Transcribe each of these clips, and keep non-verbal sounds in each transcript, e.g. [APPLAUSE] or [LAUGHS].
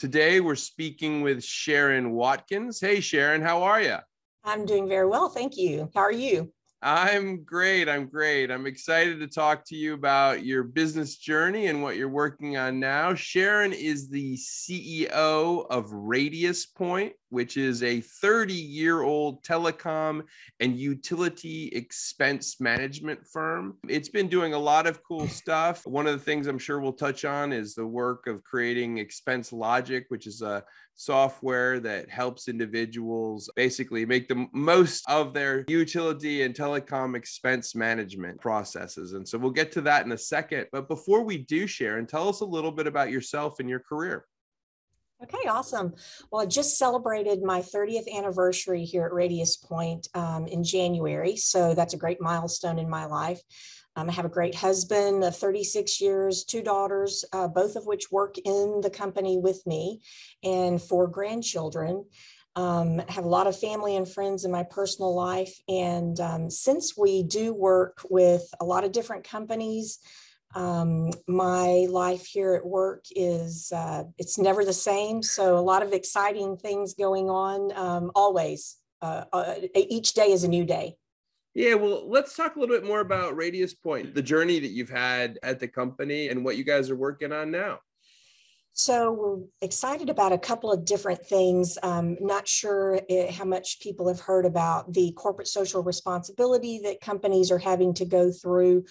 Today we're speaking with Sharon Watkins. Hey, Sharon, how are you? I'm doing very well. Thank you. How are you? I'm great. I'm great. I'm excited to talk to you about your business journey and what you're working on now. Sharon is the CEO of Radius Point, which is a 30 year old telecom and utility expense management firm. It's been doing a lot of cool stuff. One of the things I'm sure we'll touch on is the work of creating Expense Logic, which is a software that helps individuals basically make the most of their utility and telecom expense management processes. And so we'll get to that in a second. But before we do, Sharon, tell us a little bit about yourself and your career. Okay, awesome. Well, I just celebrated my 30th anniversary here at Radius Point um, in January. So that's a great milestone in my life. Um, I have a great husband of 36 years, two daughters, uh, both of which work in the company with me, and four grandchildren. Um, have a lot of family and friends in my personal life. And um, since we do work with a lot of different companies, um, my life here at work is uh, it's never the same. So a lot of exciting things going on um, always. Uh, uh, each day is a new day. Yeah, well, let's talk a little bit more about Radius Point, the journey that you've had at the company and what you guys are working on now. So we're excited about a couple of different things. Um, not sure it, how much people have heard about the corporate social responsibility that companies are having to go through.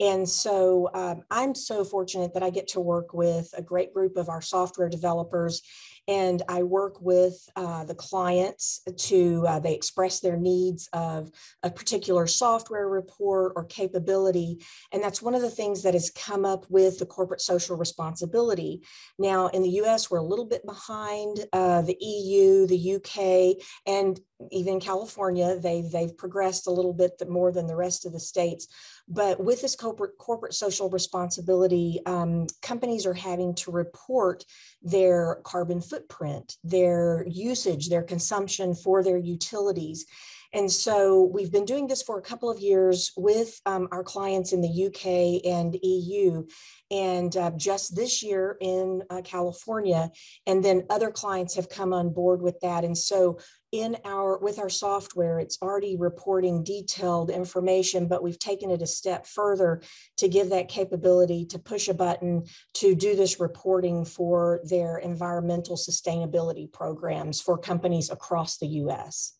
And so um, I'm so fortunate that I get to work with a great group of our software developers and I work with uh, the clients to uh, they express their needs of a particular software report or capability, and that's one of the things that has come up with the corporate social responsibility. Now, in the U.S., we're a little bit behind uh, the EU, the UK, and even California. They've they've progressed a little bit more than the rest of the states. But with this corporate, corporate social responsibility, um, companies are having to report their carbon footprint, their usage, their consumption for their utilities. And so we've been doing this for a couple of years with um, our clients in the UK and EU. And uh, just this year in uh, California, and then other clients have come on board with that. And so in our with our software it's already reporting detailed information but we've taken it a step further to give that capability to push a button to do this reporting for their environmental sustainability programs for companies across the US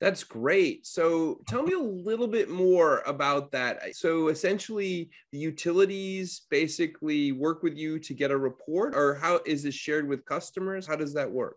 that's great. So tell me a little bit more about that. So essentially, the utilities basically work with you to get a report, or how is this shared with customers? How does that work?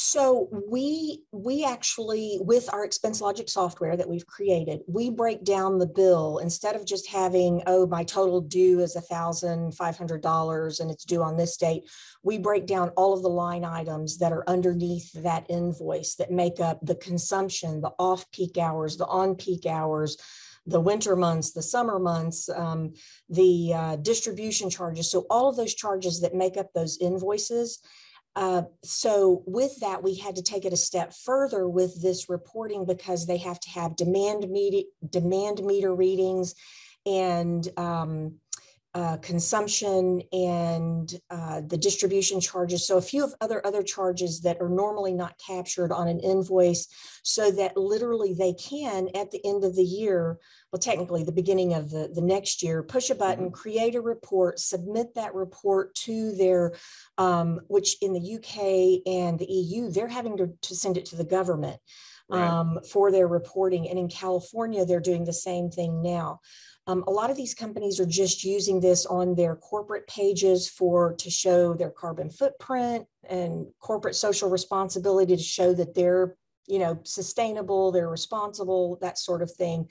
So we we actually with our expense logic software that we've created, we break down the bill instead of just having oh my total due is a thousand five hundred dollars and it's due on this date. We break down all of the line items that are underneath that invoice that make up the consumption, the off peak hours, the on peak hours, the winter months, the summer months, um, the uh, distribution charges. So all of those charges that make up those invoices uh, so with that, we had to take it a step further with this reporting because they have to have demand meter, demand meter readings and um, uh, consumption and uh, the distribution charges. So a few of other other charges that are normally not captured on an invoice so that literally they can at the end of the year well, technically the beginning of the, the next year, push a button, mm-hmm. create a report, submit that report to their, um, which in the UK and the EU, they're having to, to send it to the government right. um, for their reporting. And in California, they're doing the same thing now. Um, a lot of these companies are just using this on their corporate pages for to show their carbon footprint and corporate social responsibility to show that they're you know sustainable they're responsible that sort of thing.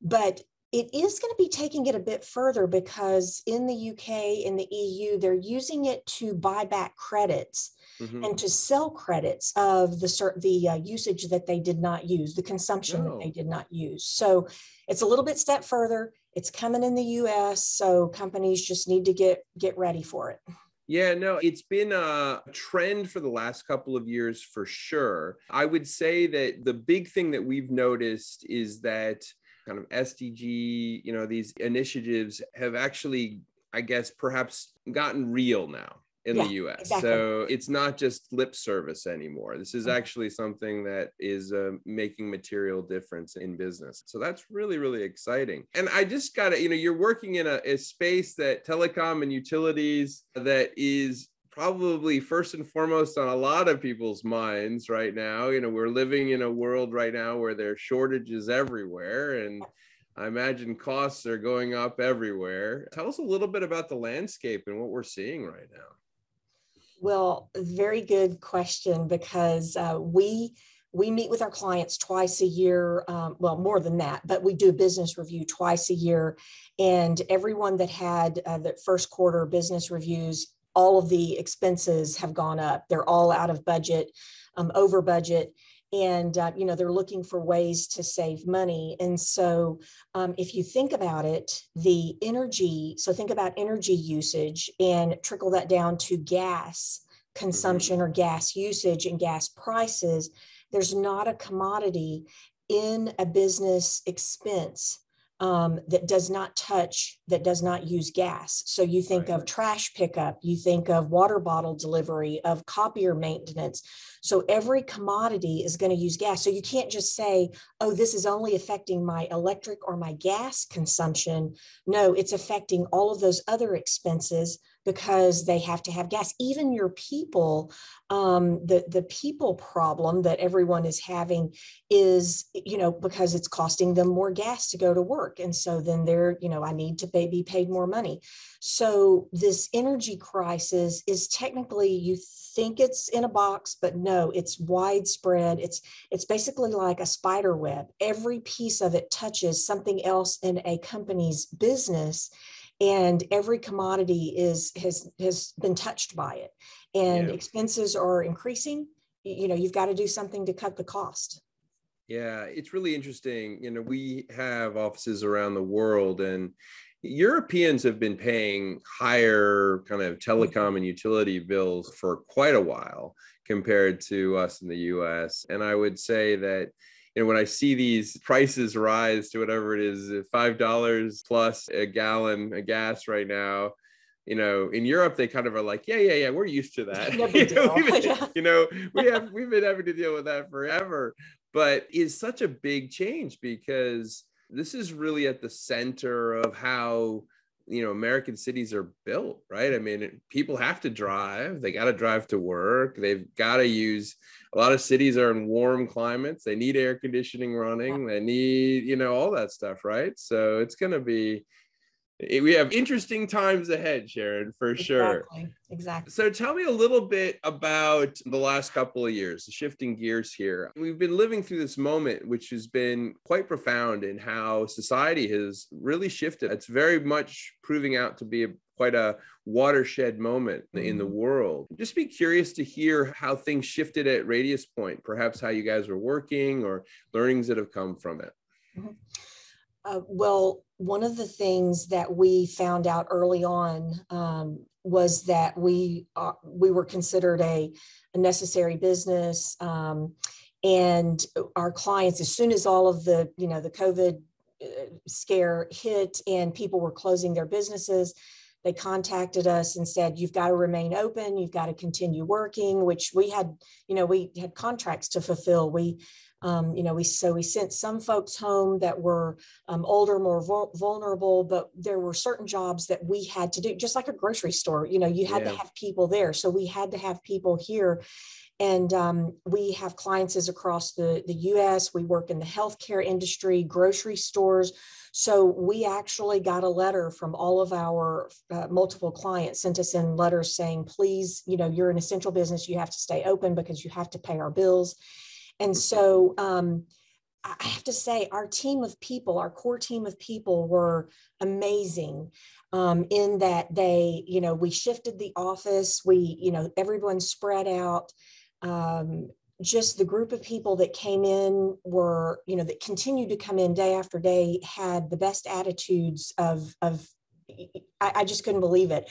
But it is going to be taking it a bit further because in the UK, in the EU, they're using it to buy back credits mm-hmm. and to sell credits of the the uh, usage that they did not use, the consumption that they did not use. So it's a little bit step further. It's coming in the US, so companies just need to get get ready for it. Yeah, no, it's been a trend for the last couple of years for sure. I would say that the big thing that we've noticed is that kind of SDG, you know, these initiatives have actually, I guess, perhaps gotten real now in yeah, the US. Exactly. So it's not just lip service anymore. This is actually something that is uh, making material difference in business. So that's really, really exciting. And I just got to, you know, you're working in a, a space that telecom and utilities that is probably first and foremost on a lot of people's minds right now. You know, we're living in a world right now where there are shortages everywhere and I imagine costs are going up everywhere. Tell us a little bit about the landscape and what we're seeing right now. Well, very good question because uh, we we meet with our clients twice a year um, well more than that but we do a business review twice a year and everyone that had uh, the first quarter business reviews all of the expenses have gone up. They're all out of budget, um, over budget. And, uh, you know, they're looking for ways to save money. And so um, if you think about it, the energy, so think about energy usage and trickle that down to gas consumption or gas usage and gas prices. There's not a commodity in a business expense um, that does not touch, that does not use gas. So you think right. of trash pickup, you think of water bottle delivery, of copier maintenance. So every commodity is going to use gas. So you can't just say, oh, this is only affecting my electric or my gas consumption. No, it's affecting all of those other expenses because they have to have gas. Even your people, um, the, the people problem that everyone is having is, you know, because it's costing them more gas to go to work. And so then they're, you know, I need to pay, be paid more money. So this energy crisis is technically, you think it's in a box, but no, it's widespread. It's, it's basically like a spider web. Every piece of it touches something else in a company's business and every commodity is has has been touched by it and yeah. expenses are increasing you know you've got to do something to cut the cost yeah it's really interesting you know we have offices around the world and Europeans have been paying higher kind of telecom and utility bills for quite a while compared to us in the US. And I would say that you know, when I see these prices rise to whatever it is, five dollars plus a gallon of gas right now, you know, in Europe they kind of are like, yeah, yeah, yeah, we're used to that. [LAUGHS] you, know, been, [LAUGHS] you know, we have we've been having to deal with that forever, but is such a big change because this is really at the center of how you know american cities are built right? I mean people have to drive. They got to drive to work. They've got to use a lot of cities are in warm climates. They need air conditioning running. They need you know all that stuff right? So it's going to be we have interesting times ahead, Sharon, for exactly, sure. Exactly. So tell me a little bit about the last couple of years, shifting gears here. We've been living through this moment, which has been quite profound in how society has really shifted. It's very much proving out to be a, quite a watershed moment mm-hmm. in the mm-hmm. world. Just be curious to hear how things shifted at Radius Point, perhaps how you guys were working or learnings that have come from it. Mm-hmm. Uh, well, one of the things that we found out early on um, was that we uh, we were considered a, a necessary business, um, and our clients, as soon as all of the you know the COVID uh, scare hit and people were closing their businesses, they contacted us and said you've got to remain open you've got to continue working which we had you know we had contracts to fulfill. We um, you know, we so we sent some folks home that were um, older, more vulnerable, but there were certain jobs that we had to do, just like a grocery store. You know, you had yeah. to have people there, so we had to have people here. And um, we have clients across the, the US. We work in the healthcare industry, grocery stores. So we actually got a letter from all of our uh, multiple clients sent us in letters saying, please, you know, you're an essential business. You have to stay open because you have to pay our bills. And so um, I have to say, our team of people, our core team of people were amazing um, in that they, you know, we shifted the office, we, you know, everyone spread out. Um, just the group of people that came in were, you know, that continued to come in day after day had the best attitudes of, of I, I just couldn't believe it.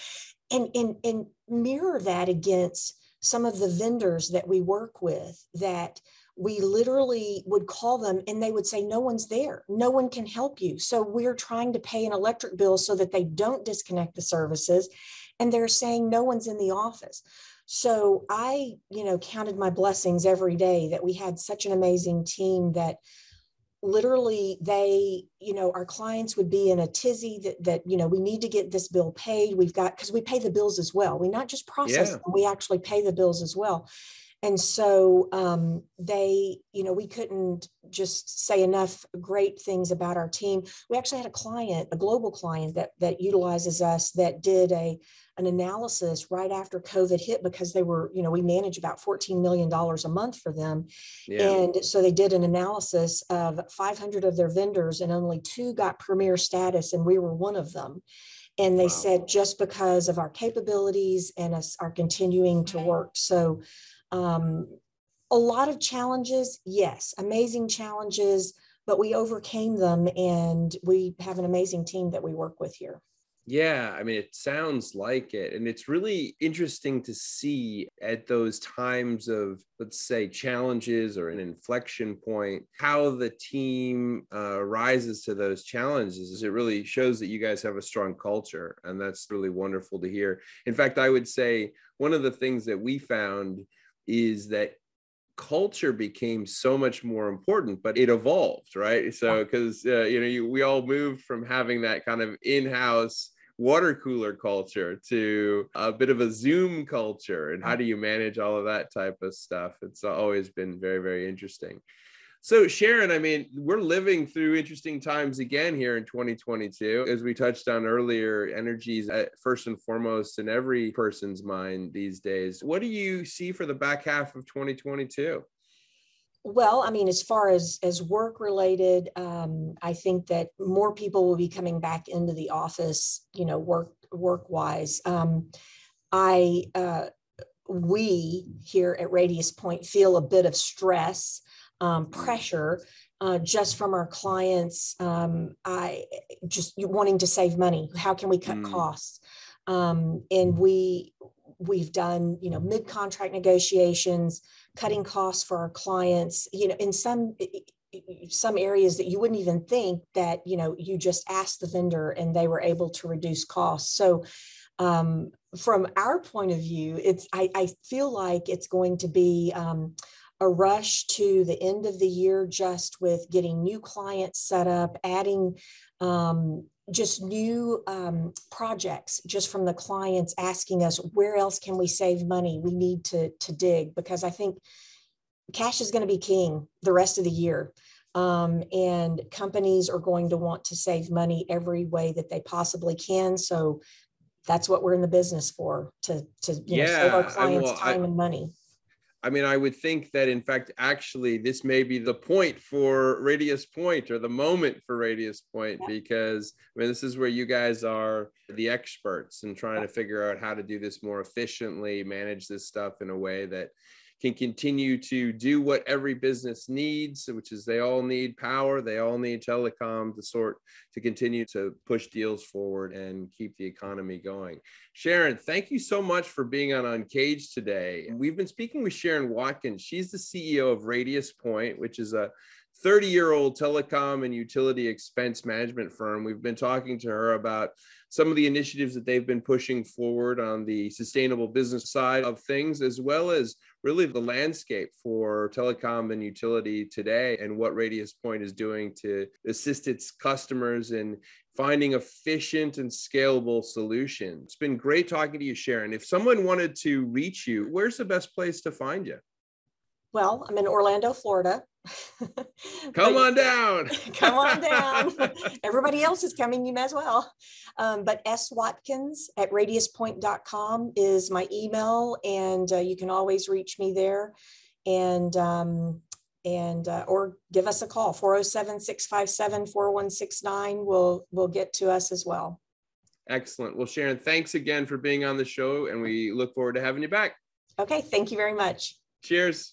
And, and, and mirror that against some of the vendors that we work with that we literally would call them and they would say, No one's there. No one can help you. So we're trying to pay an electric bill so that they don't disconnect the services. And they're saying, No one's in the office. So I, you know, counted my blessings every day that we had such an amazing team that literally they you know our clients would be in a tizzy that that you know we need to get this bill paid we've got because we pay the bills as well we not just process yeah. them we actually pay the bills as well and so um, they you know we couldn't just say enough great things about our team we actually had a client a global client that that utilizes us that did a an analysis right after COVID hit because they were, you know, we manage about $14 million a month for them. Yeah. And so they did an analysis of 500 of their vendors and only two got premier status, and we were one of them. And they wow. said just because of our capabilities and us are continuing to work. So, um, a lot of challenges, yes, amazing challenges, but we overcame them and we have an amazing team that we work with here. Yeah, I mean, it sounds like it. And it's really interesting to see at those times of, let's say, challenges or an inflection point, how the team uh, rises to those challenges. It really shows that you guys have a strong culture. And that's really wonderful to hear. In fact, I would say one of the things that we found is that culture became so much more important but it evolved right so because uh, you know you, we all moved from having that kind of in-house water cooler culture to a bit of a Zoom culture. And how do you manage all of that type of stuff? It's always been very, very interesting. So, Sharon, I mean, we're living through interesting times again here in 2022. As we touched on earlier, energy is first and foremost in every person's mind these days. What do you see for the back half of 2022? Well, I mean, as far as as work related, um, I think that more people will be coming back into the office. You know, work work wise. Um, I uh, we here at Radius Point feel a bit of stress, um, pressure. Uh, just from our clients, um, I just wanting to save money. How can we cut mm. costs? Um, and we we've done, you know, mid contract negotiations cutting costs for our clients you know in some some areas that you wouldn't even think that you know you just asked the vendor and they were able to reduce costs so um, from our point of view it's I, I feel like it's going to be um, a rush to the end of the year just with getting new clients set up adding um, just new um, projects just from the clients asking us where else can we save money? We need to to dig because i think cash is going to be king the rest of the year. Um, and companies are going to want to save money every way that they possibly can. So that's what we're in the business for to to you yeah, know, save our clients well, time I, and money I mean, I would think that in fact, actually, this may be the point for Radius Point or the moment for Radius Point because I mean, this is where you guys are the experts in trying to figure out how to do this more efficiently, manage this stuff in a way that can continue to do what every business needs, which is they all need power, they all need telecom to sort to continue to push deals forward and keep the economy going. Sharon, thank you so much for being on Uncaged today. We've been speaking with Sharon Watkins. She's the CEO of Radius Point, which is a 30 year old telecom and utility expense management firm. We've been talking to her about some of the initiatives that they've been pushing forward on the sustainable business side of things, as well as really the landscape for telecom and utility today and what Radius Point is doing to assist its customers in finding efficient and scalable solutions. It's been great talking to you, Sharon. If someone wanted to reach you, where's the best place to find you? Well, I'm in Orlando, Florida. [LAUGHS] [LAUGHS] come on down. come on down. Everybody else is coming in as well. Um, but S Watkins at radiuspoint.com is my email, and uh, you can always reach me there. And um, and uh, or give us a call 407-657-4169 will will get to us as well excellent well sharon thanks again for being on the show and we look forward to having you back okay thank you very much cheers